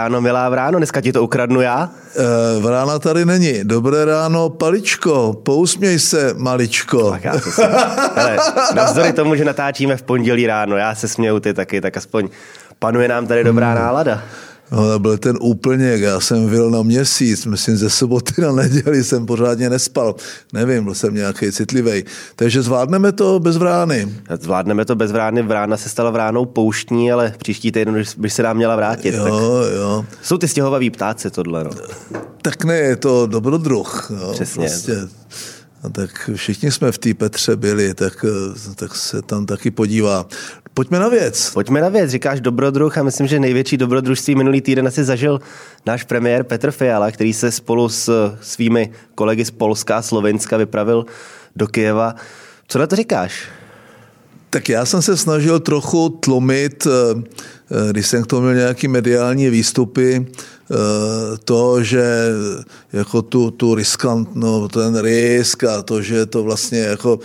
Ráno, milá Vráno, dneska ti to ukradnu já. E, vrána tady není. Dobré ráno, paličko, pousměj se, maličko. Tak já se směju. Hele, navzdory tomu, že natáčíme v pondělí ráno, já se směju, ty taky, tak aspoň panuje nám tady dobrá Hmm. nálada. No, to byl ten úplněk, já jsem byl na měsíc, myslím ze soboty na neděli jsem pořádně nespal. Nevím, byl jsem nějaký citlivý. Takže zvládneme to bez vrány. Zvládneme to bez Vrány, Vrána se stala Vránou pouštní, ale příští týden by se nám měla vrátit. Tak Jo, jo. jsou ty stěhovaví ptáci tohle, no. Tak ne, je to dobrodruh. Jo, Přesně. Prostě. A tak všichni jsme v té Petře byli, tak, tak se tam taky podívá. Pojďme na věc. Pojďme na věc, říkáš dobrodruh a myslím, že největší dobrodružství minulý týden asi zažil náš premiér Petr Fiala, který se spolu s svými kolegy z Polska a Slovenska vypravil do Kyjeva. Co na to říkáš? Tak já jsem se snažil trochu tlumit, eh, eh, když jsem k tomu měl nějaký mediální výstupy, eh, to, že jako tu, tu riskant, no, ten risk a to, že to vlastně jako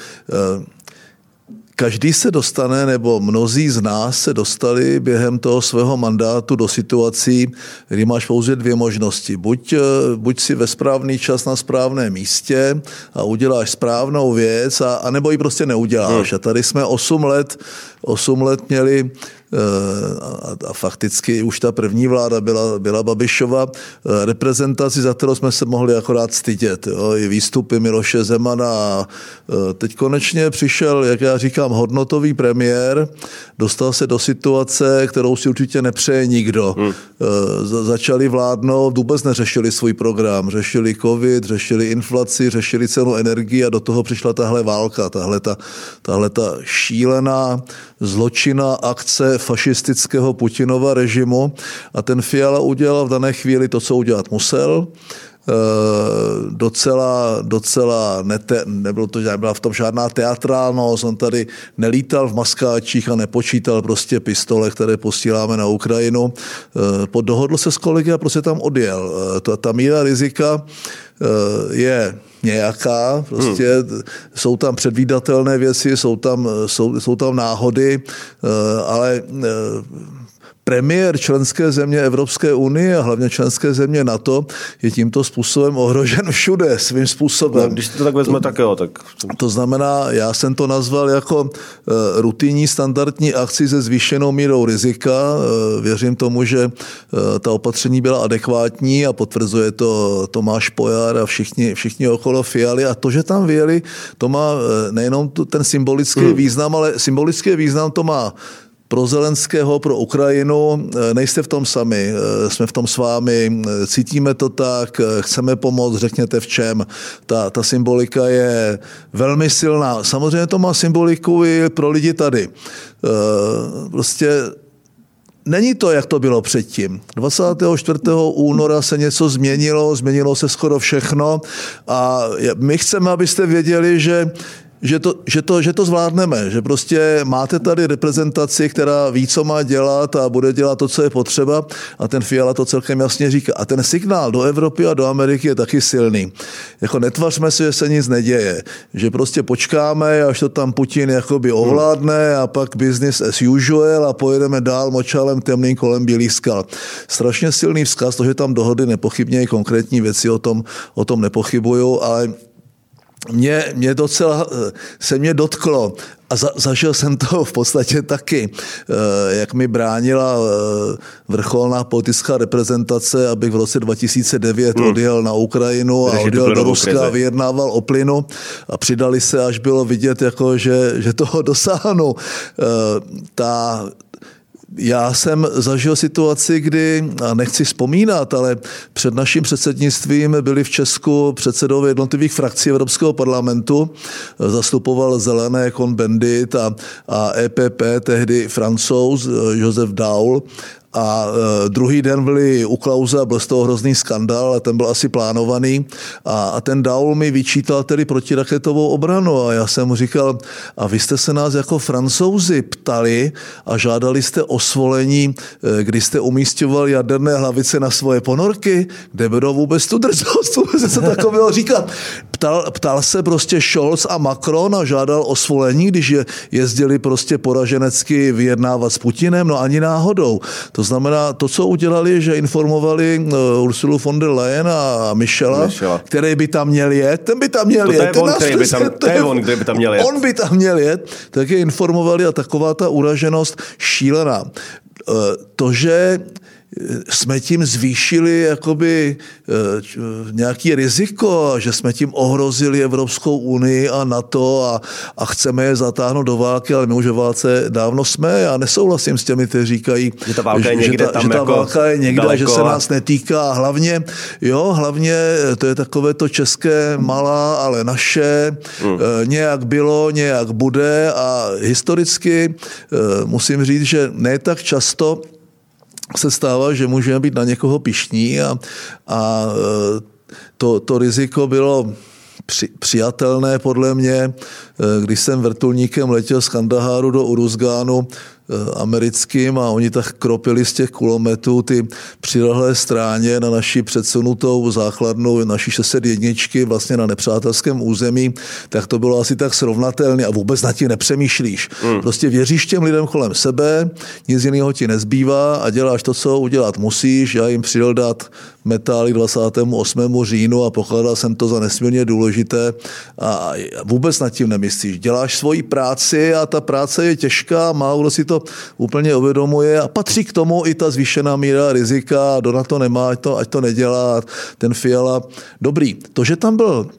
Každý se dostane, nebo mnozí z nás se dostali během toho svého mandátu do situací, kdy máš pouze dvě možnosti. Buď, eh, buď si ve správný čas na správném místě a uděláš správnou věc, a, a nebo ji prostě neuděláš. A tady jsme 8 let, 8 let měli a, a fakticky už ta první vláda byla, byla Babišova eh, reprezentaci, za kterou jsme se mohli akorát stydět. Jo? I výstupy Miloše Zemana. A eh, teď konečně přišel, jak já říkám, hodnotový premiér, dostal se do situace, kterou si určitě nepřeje nikdo. Hmm. Začali vládnout, vůbec neřešili svůj program. Řešili covid, řešili inflaci, řešili cenu energie a do toho přišla tahle válka, tahle ta, tahle ta šílená zločina akce fašistického Putinova režimu a ten Fiala udělal v dané chvíli to, co udělat musel docela, docela nete, nebylo to, nebyla v tom žádná teatrálnost, on tady nelítal v maskáčích a nepočítal prostě pistole, které posíláme na Ukrajinu. Dohodl se s kolegy a prostě tam odjel. Ta, ta míra rizika je nějaká, prostě hmm. jsou tam předvídatelné věci, jsou tam, jsou, jsou tam náhody, ale premiér členské země Evropské unie a hlavně členské země NATO je tímto způsobem ohrožen všude svým způsobem. No, když to tak vezme, tak jo. Tak... To znamená, já jsem to nazval jako rutinní standardní akci se zvýšenou mírou rizika. Věřím tomu, že ta opatření byla adekvátní a potvrzuje to Tomáš Pojar a všichni, všichni okolo Fialy. A to, že tam vyjeli, to má nejenom ten symbolický hmm. význam, ale symbolický význam to má pro Zelenského, pro Ukrajinu, nejste v tom sami, jsme v tom s vámi, cítíme to tak, chceme pomoct, řekněte v čem. Ta, ta symbolika je velmi silná. Samozřejmě to má symboliku i pro lidi tady. Prostě Není to, jak to bylo předtím. 24. února se něco změnilo, změnilo se skoro všechno a my chceme, abyste věděli, že že to, že, to, že to zvládneme, že prostě máte tady reprezentaci, která ví, co má dělat a bude dělat to, co je potřeba a ten Fiala to celkem jasně říká. A ten signál do Evropy a do Ameriky je taky silný. Jako netvařme si, že se nic neděje, že prostě počkáme, až to tam Putin jakoby ovládne a pak business as usual a pojedeme dál močálem temným kolem bílých skal. Strašně silný vzkaz, to, že tam dohody nepochybně i konkrétní věci o tom, o tom nepochybují, ale mě, mě docela se mě dotklo a za, zažil jsem to v podstatě taky, jak mi bránila vrcholná politická reprezentace, abych v roce 2009 hmm. odjel na Ukrajinu a odjel do Ruska krize. a vyjednával o plynu a přidali se, až bylo vidět, jako, že, že toho dosáhnu. Ta já jsem zažil situaci, kdy, a nechci vzpomínat, ale před naším předsednictvím byli v Česku předsedové jednotlivých frakcí Evropského parlamentu, zastupoval Zelené Kon-Bendit a, a EPP, tehdy francouz Josef Daul a e, druhý den byli u Klauze a byl z toho hrozný skandal, a ten byl asi plánovaný. A, a ten Daul mi vyčítal tedy protiraketovou obranu a já jsem mu říkal, a vy jste se nás jako francouzi ptali a žádali jste o svolení, e, kdy jste umístěval jaderné hlavice na svoje ponorky, kde bylo vůbec tu drzost, vůbec se takového říkat. Ptal, ptal se prostě Scholz a Macron a žádal o svolení, když je, jezdili prostě poraženecky vyjednávat s Putinem, no ani náhodou. To znamená, to, co udělali, že informovali uh, Ursulu von der Leyen a Michela, Michela, který by tam měl jet, ten by tam měl to jet. To je on, který by tam, to je on, který by tam měl jet. On by tam měl jet, tak je informovali a taková ta uraženost šílená. Uh, to, že jsme tím zvýšili jakoby eh, nějaký riziko, že jsme tím ohrozili Evropskou unii a NATO a, a chceme je zatáhnout do války, ale my už ve válce dávno jsme. Já nesouhlasím s těmi, kteří říkají, že ta válka je někde že ta, tam že ta jako válka je někde, daleko. že se nás netýká. A hlavně, jo, hlavně to je takové to české malá, ale naše, hmm. nějak bylo, nějak bude a historicky eh, musím říct, že ne tak často se stává, že můžeme být na někoho pišní a, a e, to, to riziko bylo při, přijatelné podle mě, e, když jsem vrtulníkem letěl z Kandaháru do Uruzgánu, americkým a oni tak kropili z těch kulometů ty přilehlé stráně na naši předsunutou základnu naší 601 vlastně na nepřátelském území, tak to bylo asi tak srovnatelné a vůbec na ti nepřemýšlíš. Hmm. Prostě věříš těm lidem kolem sebe, nic jiného ti nezbývá a děláš to, co udělat musíš. Já jim přidal dát metály 28. říjnu a pokládal jsem to za nesmírně důležité a vůbec nad tím nemyslíš. Děláš svoji práci a ta práce je těžká, málo kdo si to úplně uvědomuje a patří k tomu i ta zvýšená míra rizika, do na to nemá, ať to, ať to nedělá, ten Fiala. Dobrý, to, že tam byl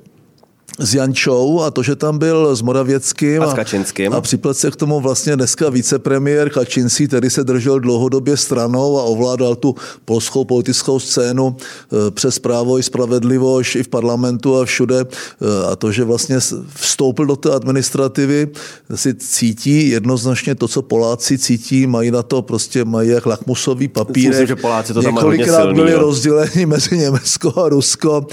s Jančou a to, že tam byl s Moravěckým a, s Kačinským. a, a připlet se k tomu vlastně dneska vicepremiér Kačinský, který se držel dlouhodobě stranou a ovládal tu polskou politickou scénu e, přes právo i spravedlivost i v parlamentu a všude. E, a to, že vlastně vstoupil do té administrativy, si cítí jednoznačně to, co Poláci cítí, mají na to prostě mají jak lakmusový papír. Myslím, že Poláci to Několikrát silný, byli jo. rozděleni mezi Německo a Rusko.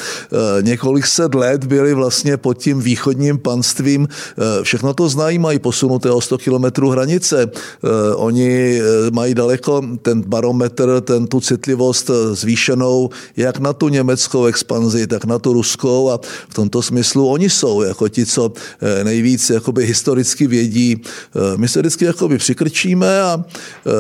E, několik set let byli vlastně vlastně pod tím východním panstvím. Eh, všechno to znají, mají posunuté o 100 kilometrů hranice. Eh, oni eh, mají daleko ten barometr, ten tu citlivost zvýšenou jak na tu německou expanzi, tak na tu ruskou a v tomto smyslu oni jsou jako ti, co nejvíc jakoby historicky vědí. My se vždycky jakoby přikrčíme a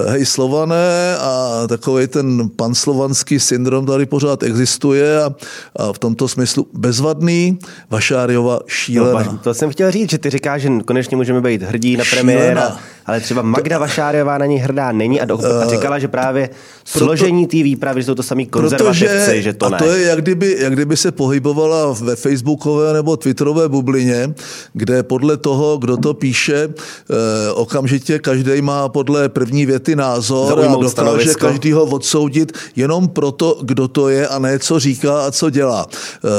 hej slované a takový ten panslovanský syndrom tady pořád existuje a, a v tomto smyslu bezvadný. Vaša Mašáriova šílená. No, to jsem chtěl říct, že ty říkáš, že konečně můžeme být hrdí na premiéra, ale třeba Magda Vašáriová na ní hrdá není a, do, a říkala, že právě proto, složení té výpravy jsou to samý konzervativci, protože, že to a ne. to je, jak kdyby, jak kdyby se pohybovala ve facebookové nebo twitterové bublině, kde podle toho, kdo to píše, eh, okamžitě každý má podle první věty názor Zaujmout a dokáže každýho odsoudit jenom proto, kdo to je a ne co říká a co dělá.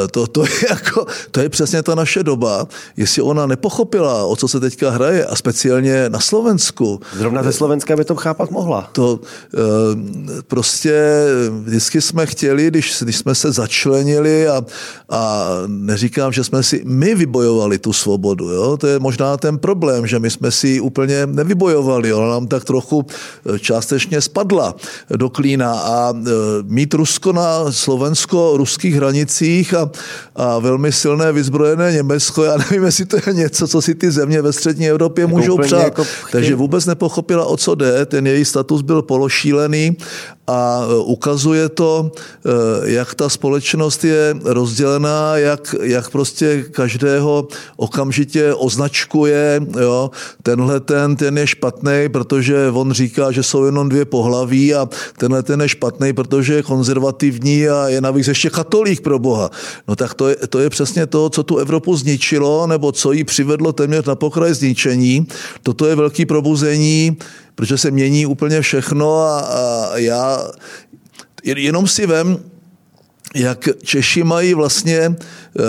Eh, to, to, je, jako, to je přesně ta naše doba. Jestli ona nepochopila, o co se teďka hraje a speciálně na Slovensku. Zrovna ze Slovenska by to chápat mohla. To e, prostě vždycky jsme chtěli, když, když jsme se začlenili a, a neříkám, že jsme si my vybojovali tu svobodu. Jo? To je možná ten problém, že my jsme si ji úplně nevybojovali. Ona nám tak trochu eh, částečně spadla do klína a e, mít Rusko na slovensko-ruských hranicích a, a velmi silné vyzbrojené Německo, já nevím, jestli to je něco, co si ty země ve střední Evropě jako můžou přát. Jako takže vůbec nepochopila, o co jde. Ten její status byl pološílený a e, ukazuje to, e, jak ta společnost je rozdělená, jak, jak prostě každého okamžitě označkuje. Jo. Tenhle ten, ten je špatný, protože on říká, že jsou jenom dvě pohlaví a tenhle ten je špatný, protože je konzervativní a je navíc ještě katolík pro Boha. No tak to je, to je přesně to, co tu Evropu zničilo, nebo co ji přivedlo téměř na pokraj zničení. Toto je velký probuzení, protože se mění úplně všechno a, a já jenom si vem, jak Češi mají vlastně eh,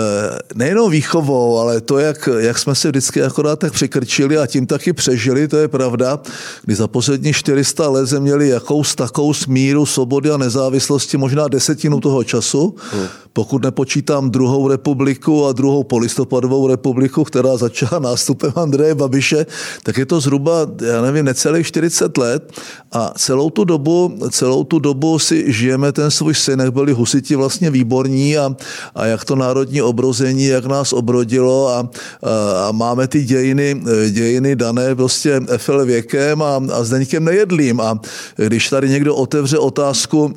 nejenom výchovou, ale to, jak, jak jsme se vždycky akorát tak přikrčili a tím taky přežili, to je pravda, kdy za poslední 400 let jsme měli jakous takou smíru svobody a nezávislosti, možná desetinu toho času, hmm. pokud nepočítám druhou republiku a druhou polistopadovou republiku, která začala nástupem Andreje Babiše, tak je to zhruba, já nevím, necelých 40 let. A celou tu dobu, celou tu dobu si žijeme ten svůj syn, jak byli husiti vlastně vlastně výborní a, a jak to národní obrození, jak nás obrodilo a, a, a máme ty dějiny, dějiny dané prostě FL věkem a, a Zdeňkem Nejedlým. A když tady někdo otevře otázku,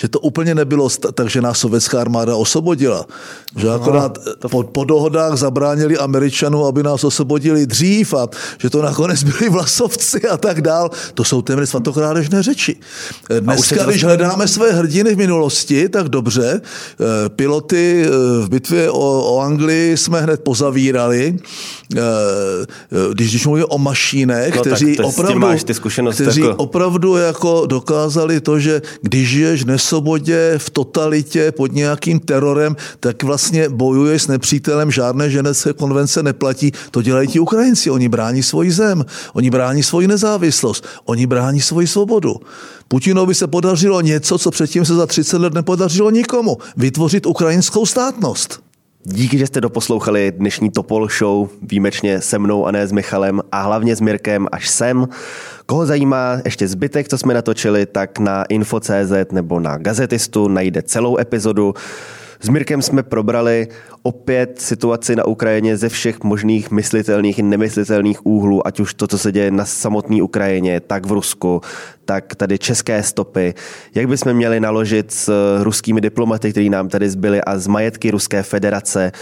že to úplně nebylo tak, že nás sovětská armáda osvobodila. Že akorát to... po, po dohodách zabránili Američanům, aby nás osvobodili dřív a že to nakonec byli vlasovci a tak dál. To jsou téměř svatokrádežné řeči. Dneska, když hledáme své hrdiny v minulosti, tak dobře. Eh, piloty eh, v bitvě o, o Anglii jsme hned pozavírali. Eh, když, když mluvím o mašínech, no, kteří, opravdu, kteří jako... opravdu jako dokázali to, že když žiješ dnes svobodě, v totalitě, pod nějakým terorem, tak vlastně bojuje s nepřítelem, žádné ženecké konvence neplatí. To dělají ti Ukrajinci. Oni brání svoji zem, oni brání svoji nezávislost, oni brání svoji svobodu. Putinovi se podařilo něco, co předtím se za 30 let nepodařilo nikomu. Vytvořit ukrajinskou státnost. Díky, že jste doposlouchali dnešní Topol Show, výjimečně se mnou a ne s Michalem a hlavně s Mirkem až sem. Koho zajímá ještě zbytek, co jsme natočili, tak na info.cz nebo na Gazetistu najde celou epizodu. S Mirkem jsme probrali opět situaci na Ukrajině ze všech možných myslitelných i nemyslitelných úhlů, ať už to, co se děje na samotné Ukrajině, tak v Rusku, tak tady české stopy. Jak bychom měli naložit s ruskými diplomaty, kteří nám tady zbyli a z majetky Ruské federace,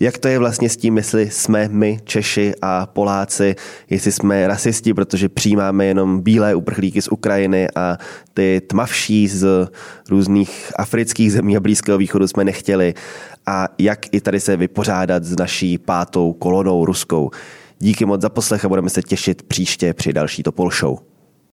jak to je vlastně s tím, jestli jsme my, Češi a Poláci, jestli jsme rasisti, protože přijímáme jenom bílé uprchlíky z Ukrajiny a ty tmavší z různých afrických zemí a Blízkého východu jsme nechtěli a jak i tady se vypořádat s naší pátou kolonou ruskou. Díky moc za poslech a budeme se těšit příště při další Topol Show.